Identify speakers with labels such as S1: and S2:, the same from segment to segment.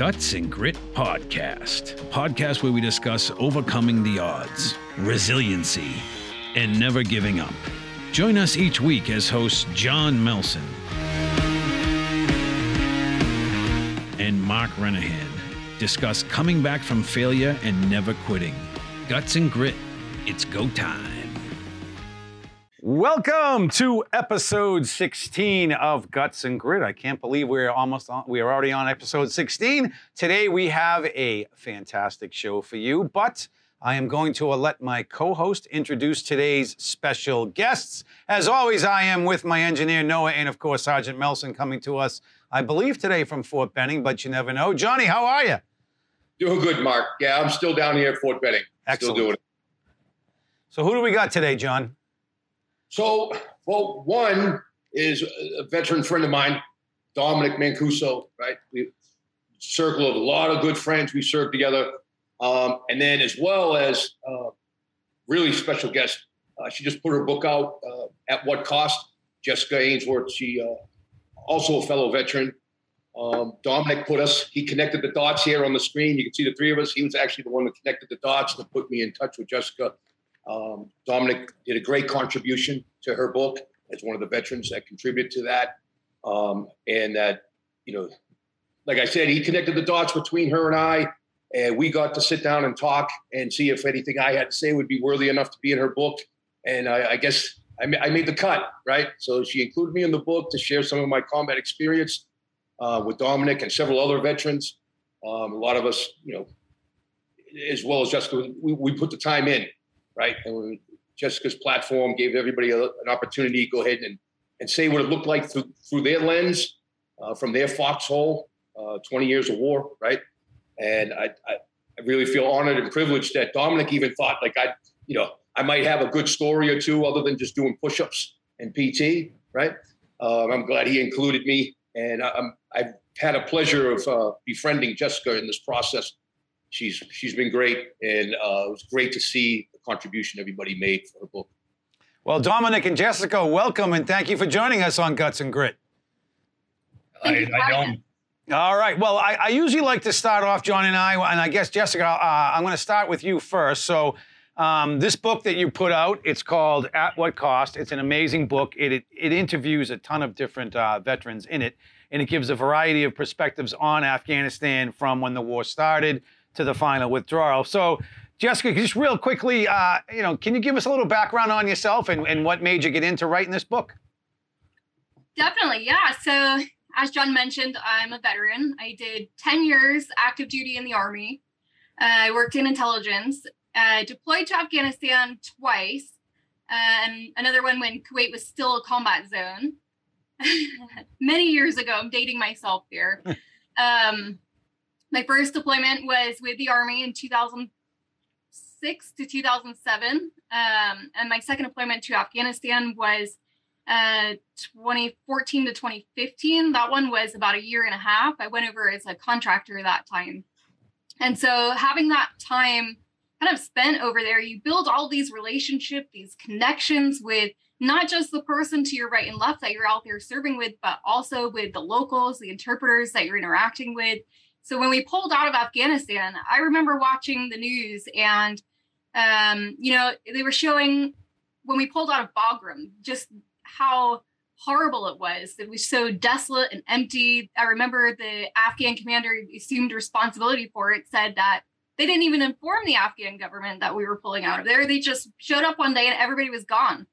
S1: Guts and Grit Podcast, podcast where we discuss overcoming the odds, resiliency, and never giving up. Join us each week as hosts John Melson and Mark Renahan discuss coming back from failure and never quitting. Guts and Grit, it's go time. Welcome to episode 16 of Guts and Grit. I can't believe we're almost on, we are already on episode 16. Today we have a fantastic show for you, but I am going to uh, let my co-host introduce today's special guests. As always, I am with my engineer Noah and of course Sergeant Melson coming to us, I believe today from Fort Benning, but you never know. Johnny, how are you?
S2: Doing good, Mark. Yeah, I'm still down here at Fort Benning.
S1: Excellent.
S2: Still doing it.
S1: So who do we got today, John?
S2: So, well, one is a veteran friend of mine, Dominic Mancuso, right? We circle of a lot of good friends. We served together. Um, and then as well as uh, really special guest, uh, she just put her book out, uh, At What Cost? Jessica Ainsworth. She uh, also a fellow veteran. Um, Dominic put us, he connected the dots here on the screen. You can see the three of us. He was actually the one that connected the dots that put me in touch with Jessica. Um, Dominic did a great contribution to her book as one of the veterans that contributed to that. Um, and that, you know, like I said, he connected the dots between her and I, and we got to sit down and talk and see if anything I had to say would be worthy enough to be in her book. And I, I guess I, ma- I made the cut, right? So she included me in the book to share some of my combat experience uh, with Dominic and several other veterans. Um, a lot of us, you know, as well as Jessica, we, we put the time in, right? And Jessica's platform gave everybody a, an opportunity to go ahead and, and say what it looked like through, through their lens, uh, from their foxhole, uh, 20 years of war, right? And I, I, I really feel honored and privileged that Dominic even thought like I, you know, I might have a good story or two other than just doing push-ups and PT, right? Um, I'm glad he included me, and I, I'm, I've had a pleasure of uh, befriending Jessica in this process. She's she's been great, and uh, it was great to see contribution everybody made for her book.
S1: Well, Dominic and Jessica, welcome and thank you for joining us on Guts and Grit.
S3: I, I don't.
S1: All right. Well, I, I usually like to start off, John and I, and I guess Jessica, uh, I'm going to start with you first. So, um, this book that you put out, it's called At What Cost. It's an amazing book. It it, it interviews a ton of different uh, veterans in it, and it gives a variety of perspectives on Afghanistan from when the war started to the final withdrawal. So, Jessica, just real quickly, uh, you know, can you give us a little background on yourself and, and what made you get into writing this book?
S3: Definitely, yeah. So, as John mentioned, I'm a veteran. I did 10 years active duty in the Army. Uh, I worked in intelligence, uh, deployed to Afghanistan twice, and another one when Kuwait was still a combat zone. Many years ago, I'm dating myself here. um, my first deployment was with the Army in 2006 to 2007. Um, and my second deployment to Afghanistan was uh 2014 to 2015 that one was about a year and a half. I went over as a contractor that time. And so having that time kind of spent over there you build all these relationships these connections with not just the person to your right and left that you're out there serving with but also with the locals the interpreters that you're interacting with. So when we pulled out of afghanistan i remember watching the news and um, you know they were showing when we pulled out of bagram just how horrible it was. It was so desolate and empty. I remember the Afghan commander assumed responsibility for it said that they didn't even inform the Afghan government that we were pulling out of there. They just showed up one day and everybody was gone.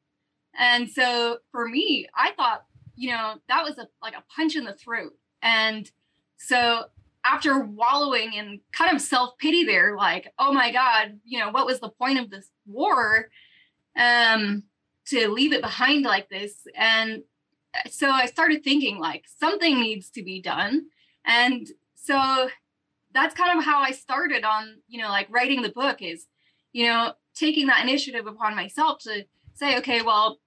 S3: And so for me, I thought, you know, that was a like a punch in the throat. And so after wallowing in kind of self-pity there, like, oh my God, you know, what was the point of this war? Um, to leave it behind like this and so i started thinking like something needs to be done and so that's kind of how i started on you know like writing the book is you know taking that initiative upon myself to say okay well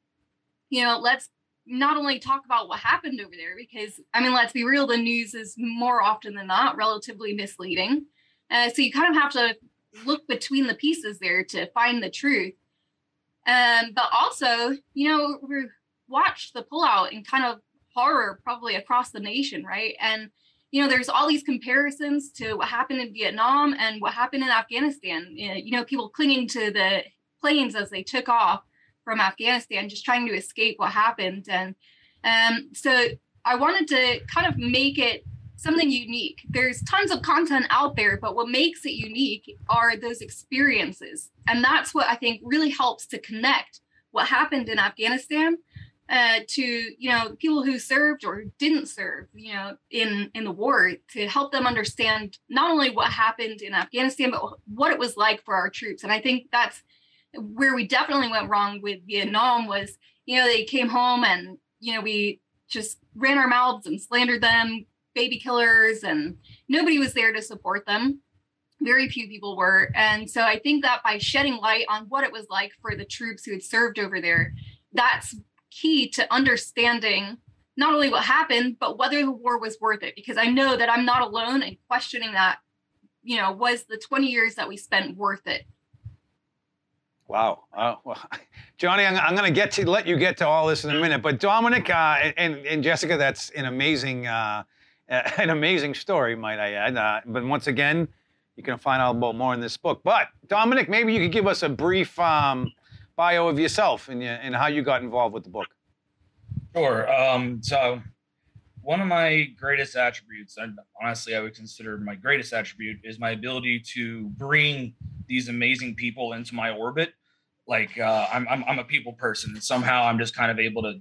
S3: you know let's not only talk about what happened over there because i mean let's be real the news is more often than not relatively misleading uh, so you kind of have to look between the pieces there to find the truth um, but also, you know, we watched the pullout in kind of horror probably across the nation, right? And you know, there's all these comparisons to what happened in Vietnam and what happened in Afghanistan. You know, people clinging to the planes as they took off from Afghanistan, just trying to escape what happened. And um, so I wanted to kind of make it something unique. There's tons of content out there, but what makes it unique are those experiences. And that's what I think really helps to connect what happened in Afghanistan uh, to you know people who served or didn't serve you know in in the war to help them understand not only what happened in Afghanistan but what it was like for our troops and I think that's where we definitely went wrong with Vietnam was you know they came home and you know we just ran our mouths and slandered them baby killers and nobody was there to support them very few people were and so I think that by shedding light on what it was like for the troops who had served over there that's key to understanding not only what happened, but whether the war was worth it. Because I know that I'm not alone in questioning that, you know, was the 20 years that we spent worth it?
S1: Wow. Uh, well, Johnny, I'm, I'm going to get to let you get to all this in a minute, but Dominic uh, and, and Jessica, that's an amazing, uh, an amazing story, might I add. Uh, but once again, you can find out about more in this book. But Dominic, maybe you could give us a brief um, bio of yourself and, and how you got involved with the book.
S4: Sure. Um, so, one of my greatest attributes, and honestly, I would consider my greatest attribute, is my ability to bring these amazing people into my orbit. Like, uh, I'm, I'm, I'm a people person. And somehow I'm just kind of able to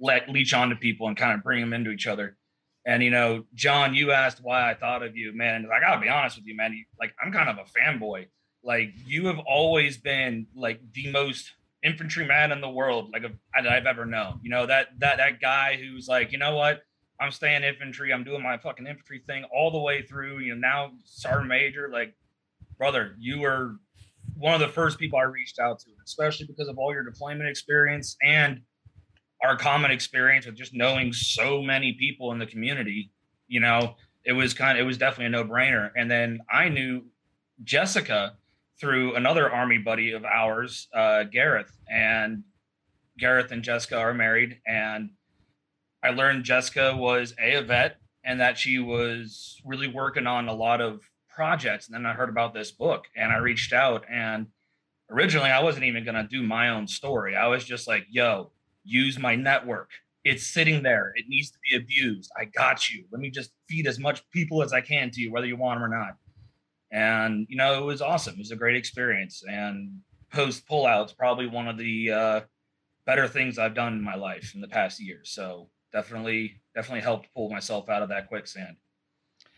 S4: let leech onto people and kind of bring them into each other. And you know, John, you asked why I thought of you, man. I gotta be honest with you, man. You, like, I'm kind of a fanboy like you have always been like the most infantryman in the world like I've, I've ever known you know that that that guy who's like you know what i'm staying infantry i'm doing my fucking infantry thing all the way through you know now sergeant major like brother you were one of the first people i reached out to especially because of all your deployment experience and our common experience with just knowing so many people in the community you know it was kind of it was definitely a no-brainer and then i knew jessica through another army buddy of ours, uh, Gareth, and Gareth and Jessica are married. And I learned Jessica was a, a vet and that she was really working on a lot of projects. And then I heard about this book and I reached out. And originally, I wasn't even going to do my own story. I was just like, yo, use my network. It's sitting there. It needs to be abused. I got you. Let me just feed as much people as I can to you, whether you want them or not and you know it was awesome. It was a great experience, and post pullouts probably one of the uh, better things I've done in my life in the past year. So definitely, definitely helped pull myself out of that quicksand.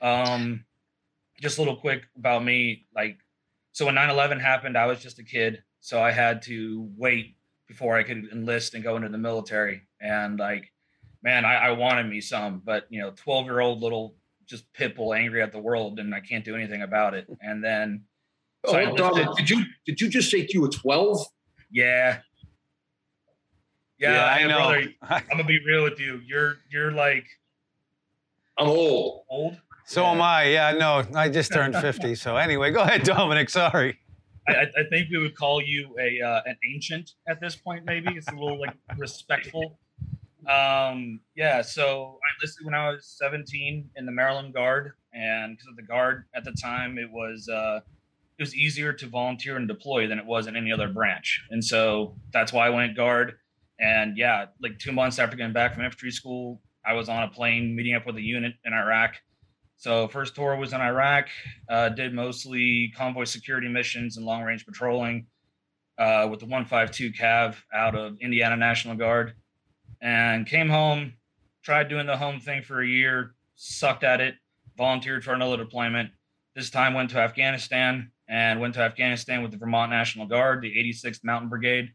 S4: Um, just a little quick about me, like so when 9/11 happened, I was just a kid, so I had to wait before I could enlist and go into the military. And like, man, I, I wanted me some, but you know, 12 year old little just pitbull angry at the world and I can't do anything about it. And then oh,
S2: so oh, Dom, did you did you just say you were 12?
S4: Yeah. Yeah, yeah I, know. Brother, I'm gonna be real with you. You're you're like
S2: I'm old.
S4: Old?
S1: So yeah. am I. Yeah, no, I just turned 50. so anyway, go ahead, Dominic. Sorry.
S4: I, I think we would call you a uh, an ancient at this point. Maybe it's a little like respectful. Um, yeah, so I enlisted when I was 17 in the Maryland Guard, and because of the Guard at the time, it was uh, it was easier to volunteer and deploy than it was in any other branch, and so that's why I went Guard. And yeah, like two months after getting back from infantry school, I was on a plane meeting up with a unit in Iraq. So first tour was in Iraq. Uh, did mostly convoy security missions and long range patrolling uh, with the 152 Cav out of Indiana National Guard and came home, tried doing the home thing for a year, sucked at it, volunteered for another deployment. This time went to Afghanistan and went to Afghanistan with the Vermont National Guard, the 86th Mountain Brigade.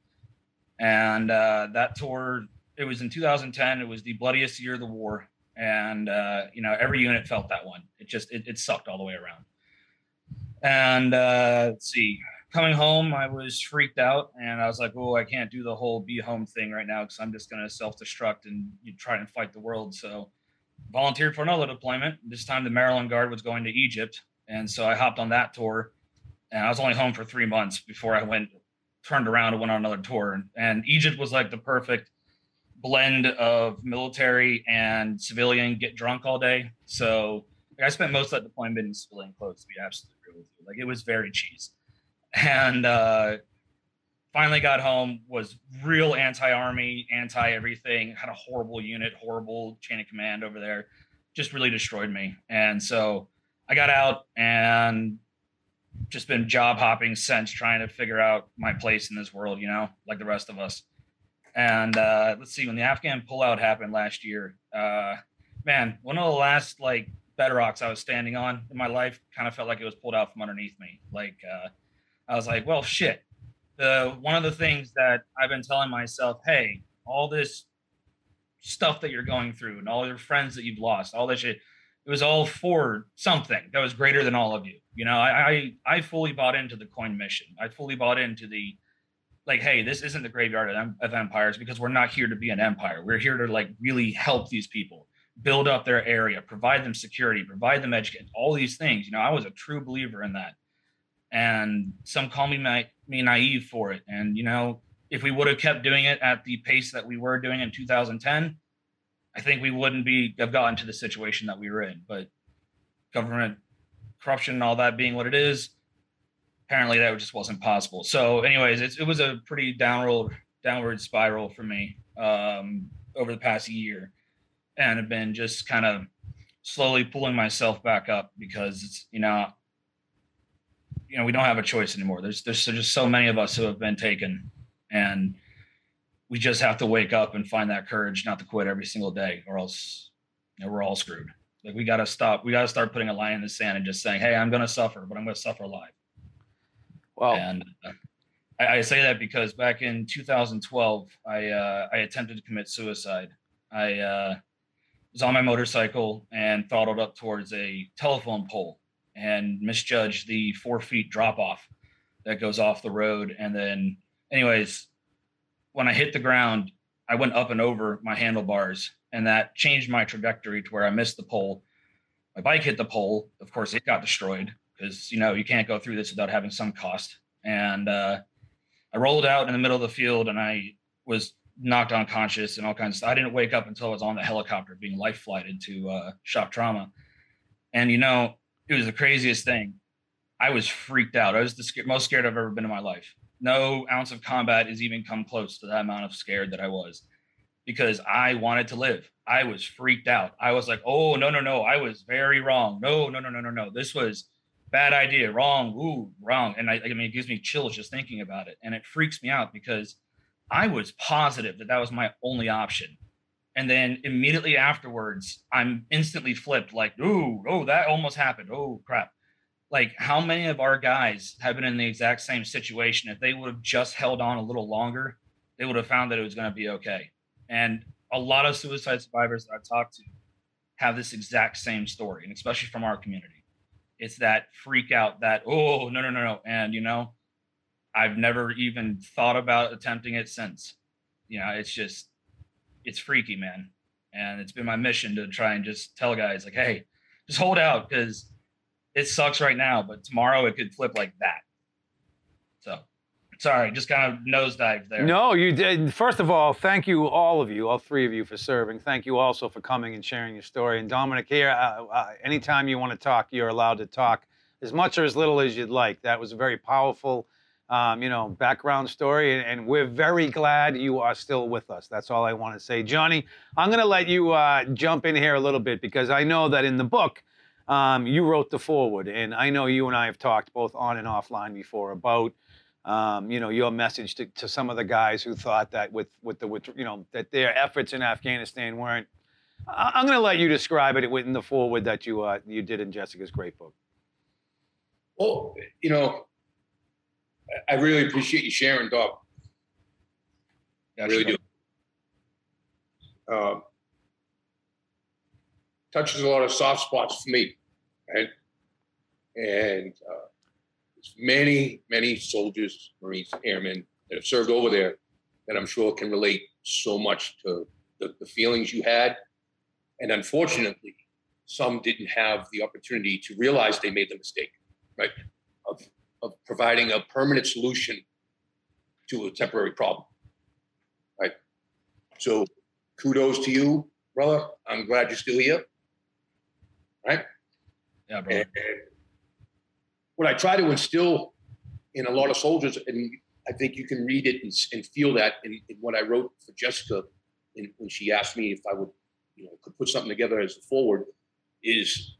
S4: And uh, that tour, it was in 2010. It was the bloodiest year of the war. And, uh, you know, every unit felt that one. It just, it, it sucked all the way around. And uh, let's see, coming home, I was freaked out and I was like, oh, I can't do the whole be home thing right now because I'm just going to self destruct and you try and fight the world. So, volunteered for another deployment. This time, the Maryland Guard was going to Egypt. And so I hopped on that tour. And I was only home for three months before I went, turned around and went on another tour. And Egypt was like the perfect blend of military and civilian get drunk all day. So, Like, I spent most of that deployment in civilian clothes, to be absolutely real with you. Like it was very cheese. And uh, finally got home, was real anti-army, anti-everything, had a horrible unit, horrible chain of command over there, just really destroyed me. And so I got out and just been job hopping since trying to figure out my place in this world, you know, like the rest of us. And uh, let's see, when the Afghan pullout happened last year, uh, man, one of the last like bedrocks I was standing on in my life kind of felt like it was pulled out from underneath me. Like uh, I was like, well, shit. The one of the things that I've been telling myself, hey, all this stuff that you're going through and all your friends that you've lost, all that shit, it was all for something that was greater than all of you. You know, I I, I fully bought into the coin mission. I fully bought into the like, hey, this isn't the graveyard of, empires because we're not here to be an empire. We're here to like really help these people, build up their area, provide them security, provide them education, all these things. You know, I was a true believer in that. And some call me my, me naive for it. And you know, if we would have kept doing it at the pace that we were doing in 2010, I think we wouldn't be have gotten to the situation that we were in. But government corruption and all that being what it is, apparently that just wasn't possible. So, anyways, it was a pretty downward downward spiral for me um, over the past year, and I've been just kind of slowly pulling myself back up because it's you know you know we don't have a choice anymore. There's there's just so many of us who have been taken, and we just have to wake up and find that courage not to quit every single day, or else you know, we're all screwed. Like we got to stop. We got to start putting a line in the sand and just saying, "Hey, I'm going to suffer, but I'm going to suffer alive."
S1: Well,
S4: and uh, I, I, say that because back in 2012, I uh, I attempted to commit suicide. I uh, was on my motorcycle and throttled up towards a telephone pole and misjudged the four feet drop off that goes off the road. And then, anyways, when I hit the ground, I went up and over my handlebars, and that changed my trajectory to where I missed the pole. My bike hit the pole. Of course, it got destroyed because you know you can't go through this without having some cost. And uh, I rolled out in the middle of the field, and I was knocked unconscious and all kinds of stuff. I didn't wake up until I was on the helicopter being life flighted to uh, shock trauma. And you know, it was the craziest thing. I was freaked out. I was the most scared I've ever been in my life. No ounce of combat has even come close to that amount of scared that I was because I wanted to live. I was freaked out. I was like, oh, no, no, no. I was very wrong. No, no, no, no, no, no. This was bad idea, wrong, ooh, wrong. And I, I mean, it gives me chills just thinking about it. And it freaks me out because I was positive that that was my only option. And then immediately afterwards, I'm instantly flipped like, ooh, oh, that almost happened. Oh, crap. Like, how many of our guys have been in the exact same situation? If they would have just held on a little longer, they would have found that it was going to be okay. And a lot of suicide survivors that I've talked to have this exact same story, and especially from our community it's that freak out that oh no no no no and you know i've never even thought about attempting it since. You know it's just it's freaky man. And it's been my mission to try and just tell guys like hey just hold out because it sucks right now but tomorrow it could flip like that. So sorry, just kind of nosedive there.
S1: No, you did. First of all, thank you, all of you, all three of you, for serving. Thank you also for coming and sharing your story. And Dominic, here, uh, uh, anytime you want to talk, you're allowed to talk as much or as little as you'd like. That was a very powerful, um, you know, background story, and, and, we're very glad you are still with us. That's all I want to say, Johnny. I'm going to let you uh, jump in here a little bit because I know that in the book. Um, you wrote the foreword, and I know you and I have talked both on and offline before about um, you know, your message to, to some of the guys who thought that with with the with, you know that their efforts in Afghanistan weren't. I'm going to let you describe it in the forward that you uh, you did in Jessica's great book.
S2: Well, you know, I really appreciate you sharing, Doc. I really do. Um, touches a lot of soft spots for me, right? And uh, many, many soldiers, Marines, airmen that have served over there that I'm sure can relate so much to the, the feelings you had. And unfortunately, some didn't have the opportunity to realize they made the mistake, right? Of, of providing a permanent solution to a temporary problem, right? So kudos to you, brother. I'm glad you're still here, right?
S4: Yeah, brother.
S2: And, what I try to instill in a lot of soldiers, and I think you can read it and, and feel that in, in, what I wrote for Jessica, in, when she asked me if I would, you know, could put something together as a forward, is,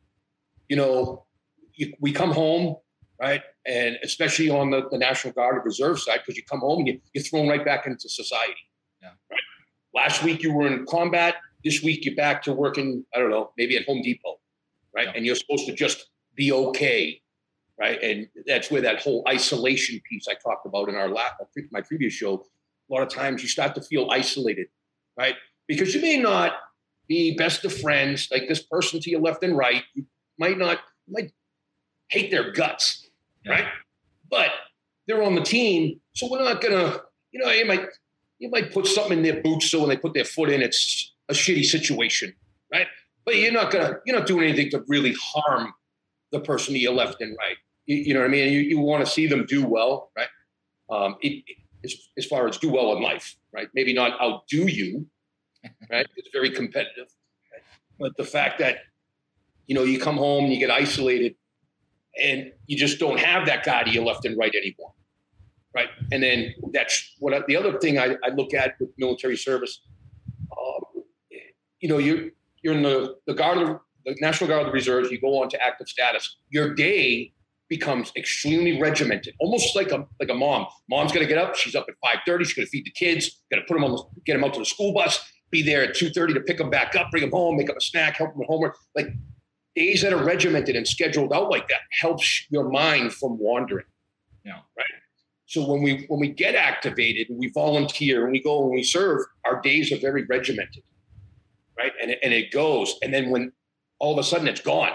S2: you know, you, we come home, right, and especially on the, the National Guard or Reserve side, because you come home and you, you're thrown right back into society.
S4: Yeah.
S2: Right. Last week you were in combat. This week you're back to working. I don't know, maybe at Home Depot, right?
S4: Yeah.
S2: And you're supposed to just be okay right? And that's where that whole isolation piece I talked about in our last, uh, my previous show. A lot of times you start to feel isolated, right? Because you may not be best of friends, like this person to your left and right. You might not you might hate their guts,
S4: Yeah.
S2: right? But they're on the team, so we're not gonna, you know, you might you might put something in their boots so when they put their foot in, it's a shitty situation, right? But you're not gonna you're not doing anything to really harm the person to your left and right. You, you know what I mean? You, you want to see them do well, right? Um, it, it- as, as far as do well in life, right? Maybe not outdo you, right? It's very competitive. Right? But the fact that, you know, you come home, you get isolated, and you just don't have that guy to your left and right anymore, right? And then that's what I, the other thing I, I look at with military service. Um, you know, you're you're in the the guard of the National Guard of the Reserves. You go on to active status. Your day becomes extremely regimented, almost like a like a mom. Mom's gonna get up. She's up at five thirty. She's gonna feed the kids. Gonna put them on, the, get them out to the school bus. Be there at two thirty to pick them back up, bring them home, make up a snack, help them with homework. Like days that are regimented and scheduled out like that helps your mind from wandering.
S4: Yeah.
S2: Right. So when we when we get activated and we volunteer and we go and we serve, our days are very regimented. Right. And it, and it goes. And then when all of a sudden it's gone,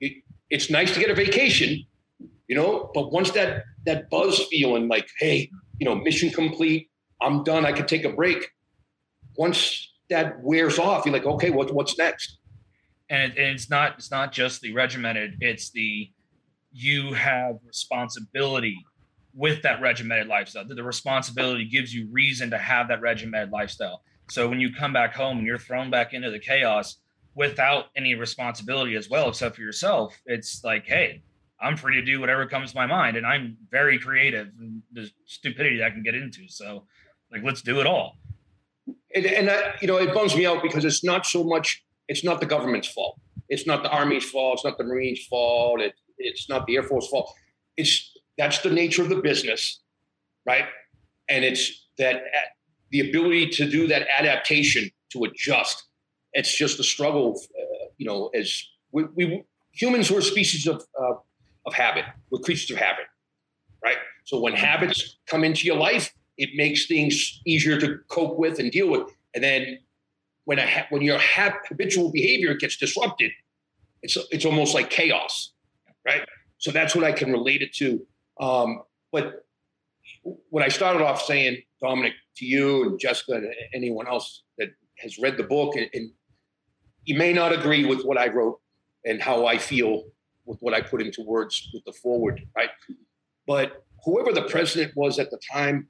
S2: it, it's nice to get a vacation, you know, but once that that buzz feeling like, hey, you know, mission complete, I'm done, I can take a break. Once that wears off, you're like, okay, what, what's next?
S4: and, it, and it's not it's not just the regimented it's the you have responsibility with that regimented lifestyle the responsibility gives you reason to have that regimented lifestyle so when you come back home and you're thrown back into the chaos without any responsibility as well except for yourself it's like hey i'm free to do whatever comes to my mind and i'm very creative and the stupidity i can get into so like let's do it all
S2: And, and you know, it bums me out because it's not so much, it's not the government's fault. It's not the Army's fault. It's not the Marines' fault. It, it's not the Air Force fault. It's that's the nature of the business, right? And it's that the ability to do that adaptation to adjust. It's just a struggle, uh, you know, as we, we humans were species of, uh, of habit. We're creatures of habit, right? So when habits come into your life, it makes things easier to cope with and deal with. And then when a ha- when your ha- habitual behavior gets disrupted, it's it's almost like chaos, right? So that's what I can relate it to. Um, but what I started off saying, Dominic, to you and Jessica and anyone else that has read the book, and, and you may not agree with what I wrote and how I feel with what I put into words with the forward, right? But whoever the president was at the time,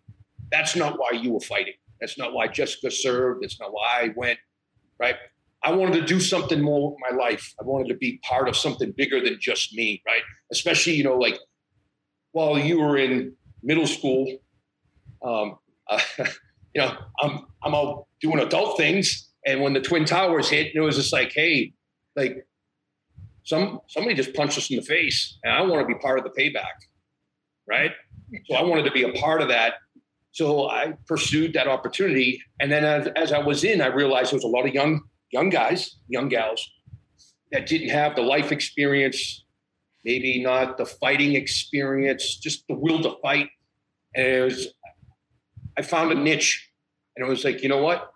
S2: that's not why you were fighting. That's not why Jessica served. That's not why I went, right? I wanted to do something more with my life. I wanted to be part of something bigger than just me, right? Especially, you know, like while you were in middle school, um, uh, you know, I'm I'm out doing adult things, and when the twin towers hit, it was just like, hey, like some somebody just punched us in the face, and I want to be part of the payback, right? So I wanted to be a part of that. So I pursued that opportunity, and then as, as I was in, I realized there was a lot of young young guys, young gals that didn't have the life experience, maybe not the fighting experience, just the will to fight. And it was, I found a niche, and it was like, you know what?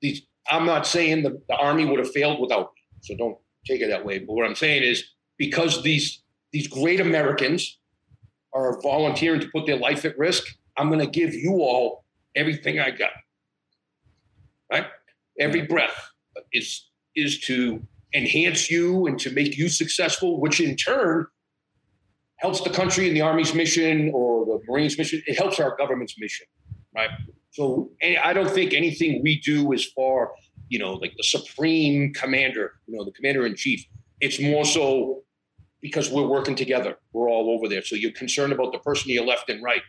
S2: These, I'm not saying the, the army would have failed without me, so don't take it that way. But what I'm saying is, because these these great Americans are volunteering to put their life at risk, I'm going to give you all everything I got. Right? Every breath is is to enhance you and to make you successful, which in turn helps the country and the Army's mission or the Marines mission. It helps our government's mission, right? So I don't think anything we do is for, you know, like the supreme commander, you know, the commander in chief. It's more so because we're working together. We're all over there. So you're concerned about the person to your left and right.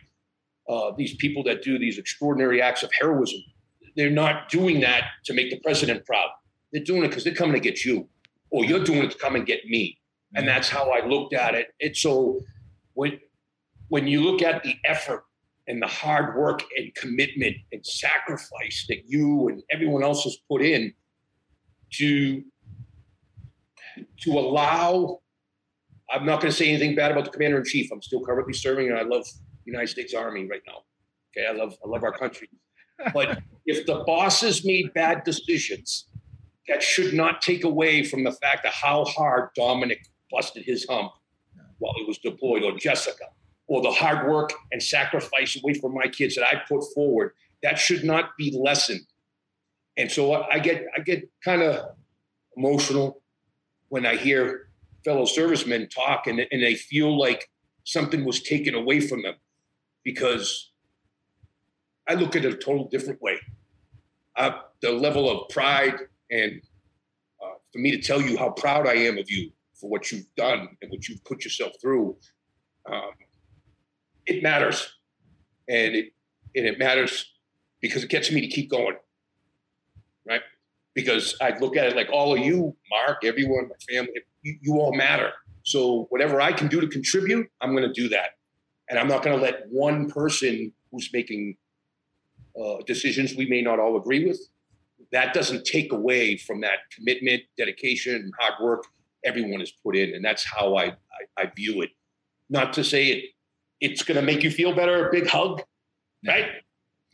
S2: Uh, these people that do these extraordinary acts of heroism, they're not doing that to make the president proud. They're doing it because they're coming to get you, or you're doing it to come and get me. And that's how I looked at it. It's so when when you look at the effort and the hard work and commitment and sacrifice that you and everyone else has put in to to allow I'm not going to say anything bad about the commander in chief. I'm still currently serving, and I love the United States Army right now. Okay, I love I love our country. But if the bosses made bad decisions, that should not take away from the fact of how hard Dominic busted his hump while he was deployed, or Jessica, or the hard work and sacrifice away from my kids that I put forward. That should not be lessened. And so I get I get kind of emotional when I hear fellow servicemen talk and, and they feel like something was taken away from them because I look at it a total different way. Uh, the level of pride and uh, for me to tell you how proud I am of you for what you've done and what you've put yourself through, um, it matters, and it and it matters because it gets me to keep going, right? Because I look at it like all of you, Mark, everyone, my family, you, you all matter. So whatever I can do to contribute, I'm going to do that, and I'm not going to let one person who's making uh, decisions we may not all agree with. That doesn't take away from that commitment, dedication, hard work everyone has put in, and that's how I I, I view it. Not to say it it's going to make you feel better, a big hug, right?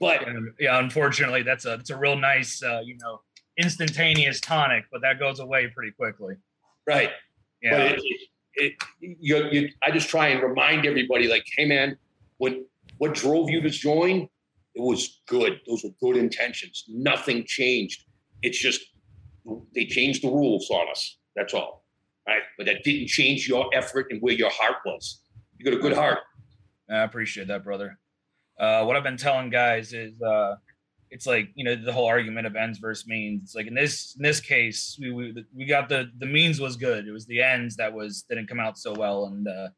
S2: But
S4: yeah, unfortunately, that's a it's a real nice uh, you know instantaneous tonic, but that goes away pretty quickly.
S2: right,
S4: Yeah,
S2: but it, it, it you, you I just try and remind everybody, like, hey man, what what drove you to join? It was good. Those were good intentions. Nothing changed. It's just they changed the rules on us. That's all. Right. But that didn't change your effort and where your heart was. You got a good heart.
S4: I appreciate that, brother. Uh, what I've been telling guys is, uh, it's like you know the whole argument of ends versus means. It's like in this in this case, we we, we got the the means was good. It was the ends that was didn't come out so well. And uh,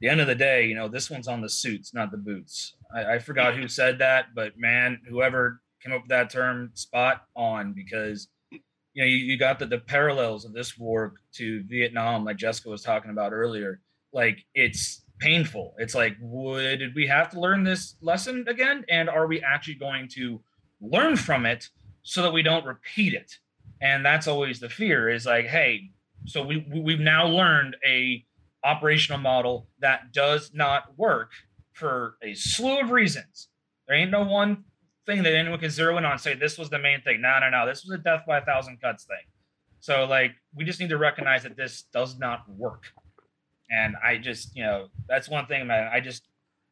S4: the end of the day, you know, this one's on the suits, not the boots. I, I forgot who said that, but man, whoever came up with that term, spot on because you know you, you got the, the parallels of this war to Vietnam, like Jessica was talking about earlier. Like it's painful. It's like, would did we have to learn this lesson again? And are we actually going to learn from it so that we don't repeat it? And that's always the fear is like, hey, so we we- we've now learned a operational model that does not work for a slew of reasons. There ain't no one thing that anyone can zero in on and say this was the main thing. No, no, no. This was a death by a thousand cuts thing. So like we just need to recognize that this does not work. And I just, you know, that's one thing, man. I just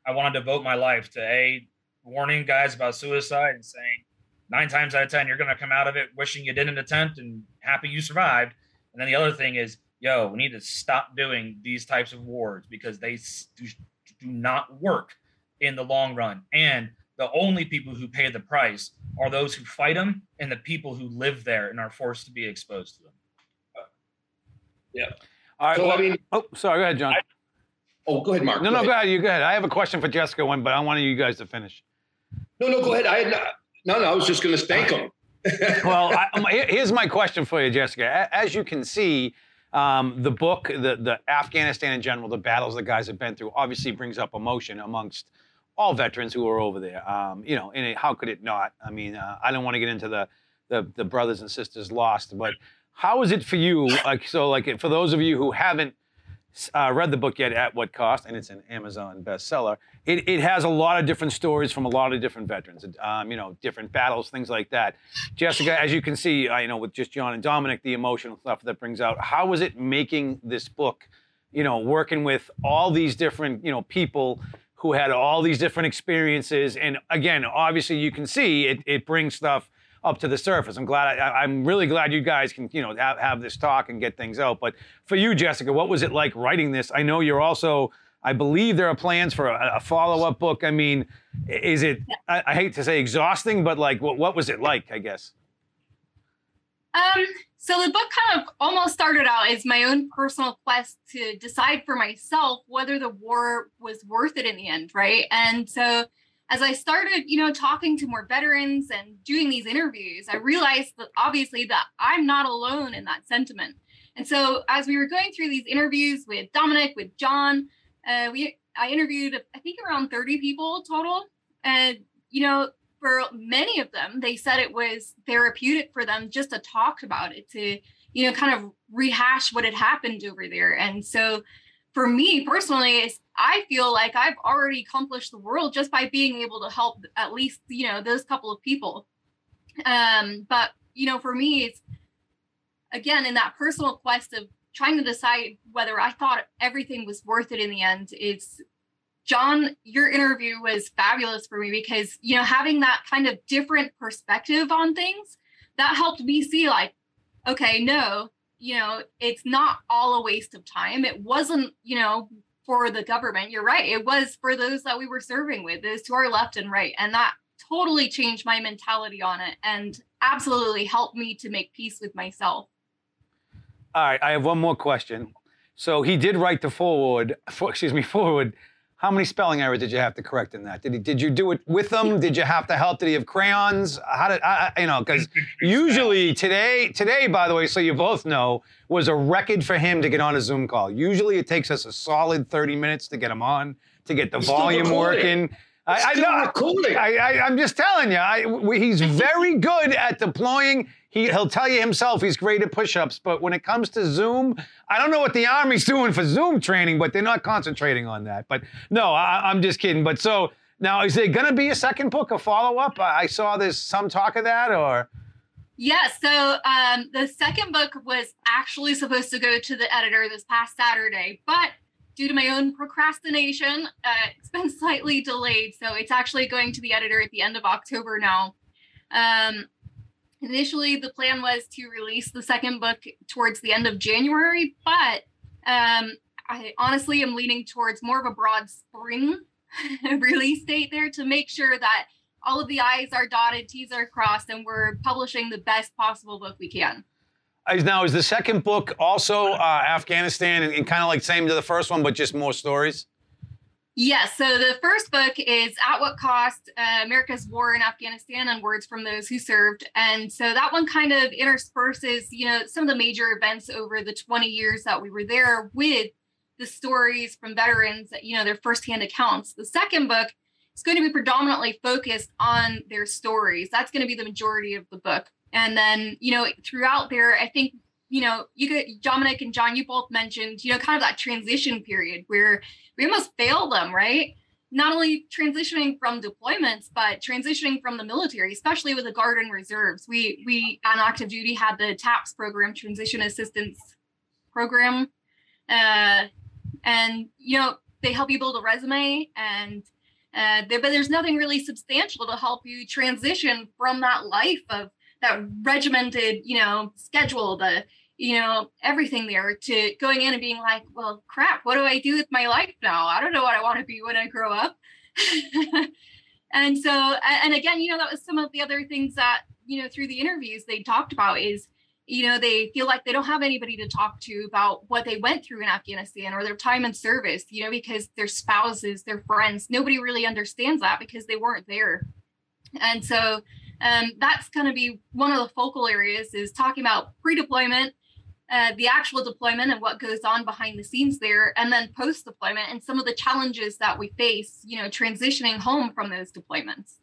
S4: I want to devote my life to a warning guys about suicide and saying nine times out of ten you're gonna come out of it wishing you didn't attempt and happy you survived. And then the other thing is, yo, we need to stop doing these types of wars because they do, do not work in the long run. And the only people who pay the price are those who fight them and the people who live there and are forced to be exposed to them.
S1: All right.
S2: So
S1: well-
S2: I mean,
S1: oh, sorry. Go ahead, John.
S2: oh, go ahead, Mark.
S1: no,
S2: Go
S1: no,
S2: ahead.
S1: go ahead. You go ahead. I have a question for Jessica, one, but I wanted you guys to finish.
S2: No, no, go ahead. I had not, no, no. I was just going to thank him.
S1: well, I, um, here's my question for you, Jessica. As you can see, um, the book, the, the Afghanistan in general, the battles the guys have been through, obviously brings up emotion amongst all veterans who are over there. Um, you know, and it, how could it not? I mean, uh, I don't want to get into the, the the brothers and sisters lost, but how is it for you? Like, so, like, for those of you who haven't uh, read the book yet, at what cost? And it's an Amazon bestseller. It, it has a lot of different stories from a lot of different veterans. Um, you know, different battles, things like that. Jessica, as you can see, uh, you know, with just John and Dominic, the emotional stuff that brings out. How was it making this book? You know, working with all these different, you know, people who had all these different experiences, and again, obviously, you can see it. It brings stuff up to the surface. I'm glad. I, I'm really glad you guys can, you know, have, have this talk and get things out. But for you, Jessica, what was it like writing this? I know you're also. I believe there are plans for a, a follow-up book. I mean, is it? I, I hate to say exhausting, but like, what, what was it like? I guess.
S3: Um, so the book kind of almost started out as my own personal quest to decide for myself whether the war was worth it in the end, right? And so as I started, you know, talking to more veterans and doing these interviews, I realized that obviously that I'm not alone in that sentiment. And so as we were going through these interviews with Dominic, with John, uh, we I interviewed I think around 30 people total. And you know, for many of them, they said it was therapeutic for them just to talk about it, to, you know, kind of rehash what had happened over there. And so for me personally, I feel like I've already accomplished the world just by being able to help at least, you know, those couple of people. Um, but you know, for me, it's again in that personal quest of trying to decide whether I thought everything was worth it in the end. It's John, your interview was fabulous for me because, you know, having that kind of different perspective on things, that helped me see like, okay, no, you know, it's not all a waste of time. It wasn't, you know, for the government. You're right. It was for those that we were serving with, those to our left and right. And that totally changed my mentality on it and absolutely helped me to make peace with myself.
S1: All right, I have one more question. So he did write the forward, for, excuse me, forward how many spelling errors did you have to correct in that? Did he, did you do it with them? Did you have to help? Did he have crayons? How did I, you know? Because usually today, today, by the way, so you both know, was a record for him to get on a Zoom call. Usually it takes us a solid 30 minutes to get him on, to get the
S2: He's
S1: volume working.
S2: I, I know.
S1: I, I, am just telling you, I, he's very good at deploying he, he'll tell you himself he's great at push-ups, but when it comes to Zoom, I don't know what the Army's doing for Zoom training, but they're not concentrating on that. But no, I, I'm just kidding. But so now, is there going to be a second book, a follow-up? I saw there's some talk of that, or
S3: yeah. So um, the second book was actually supposed to go to the editor this past Saturday, but due to my own procrastination, uh, it's been slightly delayed. So it's actually going to the editor at the end of October now. Um, initially the plan was to release the second book towards the end of January, but um, I honestly am leaning towards more of a broad spring release date there to make sure that all of the I's are dotted, T's are crossed, and we're publishing the best possible book we can.
S1: Now, is the second book also uh, Afghanistan and, and kind of like same to the first one, but just more stories?
S3: Yes. So the first book is At What Cost uh, America's War in Afghanistan and Words from Those Who Served. And so that one kind of intersperses, you know, some of the major events over the 20 years that we were there with the stories from veterans, you know, their firsthand accounts. The second book is going to be predominantly focused on their stories. That's going to be the majority of the book. And then, you know, throughout there, I think you know, you could Dominic and John, you both mentioned, you know, kind of that transition period where we almost failed them, right? Not only transitioning from deployments, but transitioning from the military, especially with the Guard and Reserves. We we on active duty had the TAPS program, Transition Assistance Program, uh, and you know they help you build a resume, and uh, there, but there's nothing really substantial to help you transition from that life of that regimented, you know, schedule, the you know, everything there to going in and being like, well, crap, what do I do with my life now? I don't know what I want to be when I grow up. and so, and again, you know, that was some of the other things that, you know, through the interviews they talked about is, you know, they feel like they don't have anybody to talk to about what they went through in Afghanistan or their time in service, you know, because their spouses, their friends, nobody really understands that because they weren't there. And so um, that's going to be one of the focal areas is talking about pre-deployment uh, the actual deployment and what goes on behind the scenes there, and then post deployment and some of the challenges that we face, you know, transitioning home from those deployments.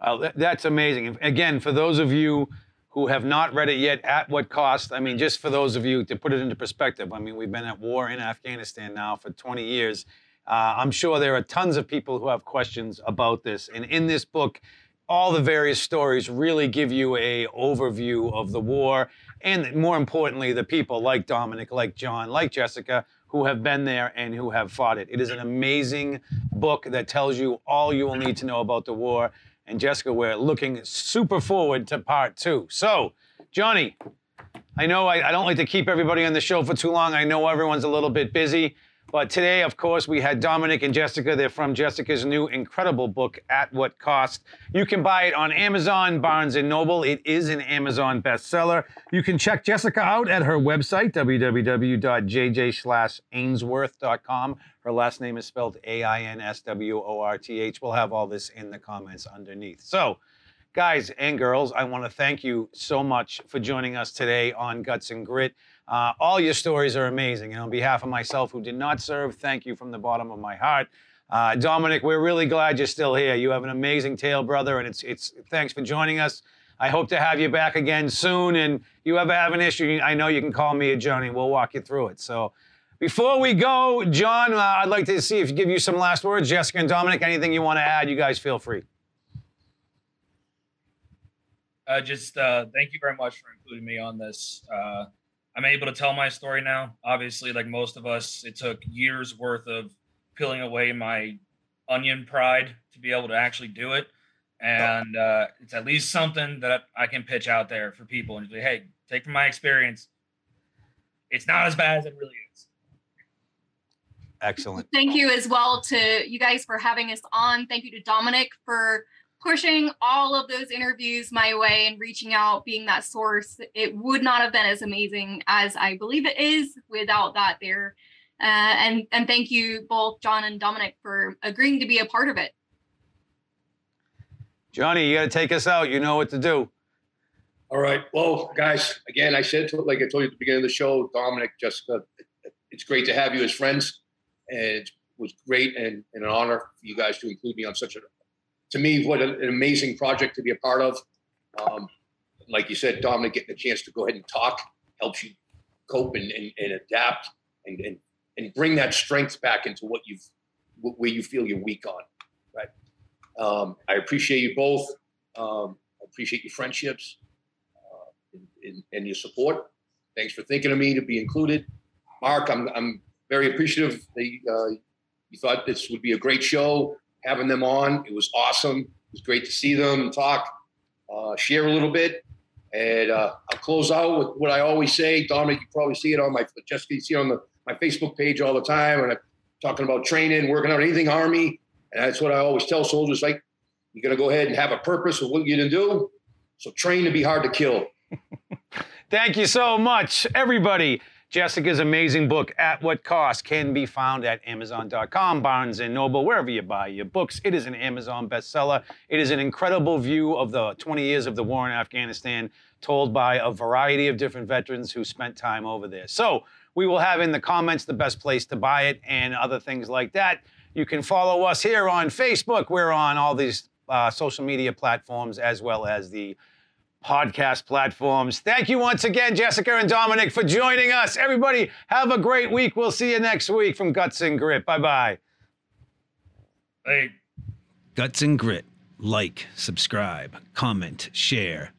S1: Uh, that's amazing. Again, for those of you who have not read it yet, at what cost? I mean, just for those of you to put it into perspective, I mean, we've been at war in Afghanistan now for 20 years. Uh, I'm sure there are tons of people who have questions about this. And in this book, all the various stories really give you a overview of the war and more importantly the people like dominic like john like jessica who have been there and who have fought it. It is an amazing book that tells you all you will need to know about the war. And jessica we're looking super forward to part two. So johnny i know I, I don't like to keep everybody on the show for too long. I know everyone's a little bit busy But today, of course, we had Dominic and Jessica. They're from Jessica's new incredible book, At What Cost. You can buy it on Amazon, Barnes and Noble. It is an Amazon bestseller. You can check Jessica out at her website, www.jj/ainsworth.com. Her last name is spelled A-I-N-S-W-O-R-T-H. We'll have all this in the comments underneath. So, guys and girls, I want to thank you so much for joining us today on Guts and Grit. Uh, all your stories are amazing. And on behalf of myself, who did not serve, thank you from the bottom of my heart. Uh, Dominic, we're really glad you're still here. You have an amazing tale, brother, and it's it's thanks for joining us. I hope to have you back again soon. And you ever have an issue, I know you can call me a Johnny. We'll walk you through it. So before we go, John, uh, I'd like to see if you give you some last words. Jessica and Dominic, anything you want to add, you guys feel free.
S4: Uh, just uh, thank you very much for including me on this. I'm able to tell my story now. Obviously, like most of us, it took years worth of peeling away my onion pride to be able to actually do it. And uh, it's at least something that I can pitch out there for people and say, hey, take from my experience. It's not as bad as it really is.
S1: Excellent.
S3: Thank you as well to you guys for having us on. Thank you to Dominic for pushing all of those interviews my way and reaching out, being that source. It would not have been as amazing as I believe it is without that there. Uh, and and thank you both, John and Dominic, for agreeing to be a part of it.
S1: Johnny, you got to take us out. You know what to do.
S2: All right. Well, guys, again, I said, to, like I told you at the beginning of the show, Dominic, Jessica, it's great to have you as friends. And it was great and, and an honor for you guys to include me on such a to me, what an amazing project to be a part of. Um, like you said, Dominic, getting a chance to go ahead and talk helps you cope and, and, and adapt and, and, and bring that strength back into what you've where you feel you're weak on. Right. Um, I appreciate you both. Um, I appreciate your friendships uh, and, and, and, your support. Thanks for thinking of me to be included. Mark, I'm, I'm very appreciative that uh, you thought this would be a great show having them on. It was awesome. It was great to see them and talk, uh, share a little bit. And uh, I'll close out with what I always say. Dominic, you probably see it on my Jessica, you see it on the, my Facebook page all the time. And I'm talking about training, working out anything Army. And that's what I always tell soldiers like, you're going to go ahead and have a purpose of what you're going to do. So train to be hard to kill.
S1: Thank you so much, everybody. Jessica's amazing book, At What Cost, can be found at Amazon.com, Barnes & Noble, wherever you buy your books. It is an Amazon bestseller. It is an incredible view of the 20 years of the war in Afghanistan, told by a variety of different veterans who spent time over there. So we will have in the comments the best place to buy it and other things like that. You can follow us here on Facebook. We're on all these uh, social media platforms as well as the podcast platforms. Thank you once again, Jessica and Dominic, for joining us. Everybody, have a great week. We'll see you next week from Guts and Grit. Bye bye.
S4: Hey.
S5: Guts and Grit. Like, subscribe, comment, share.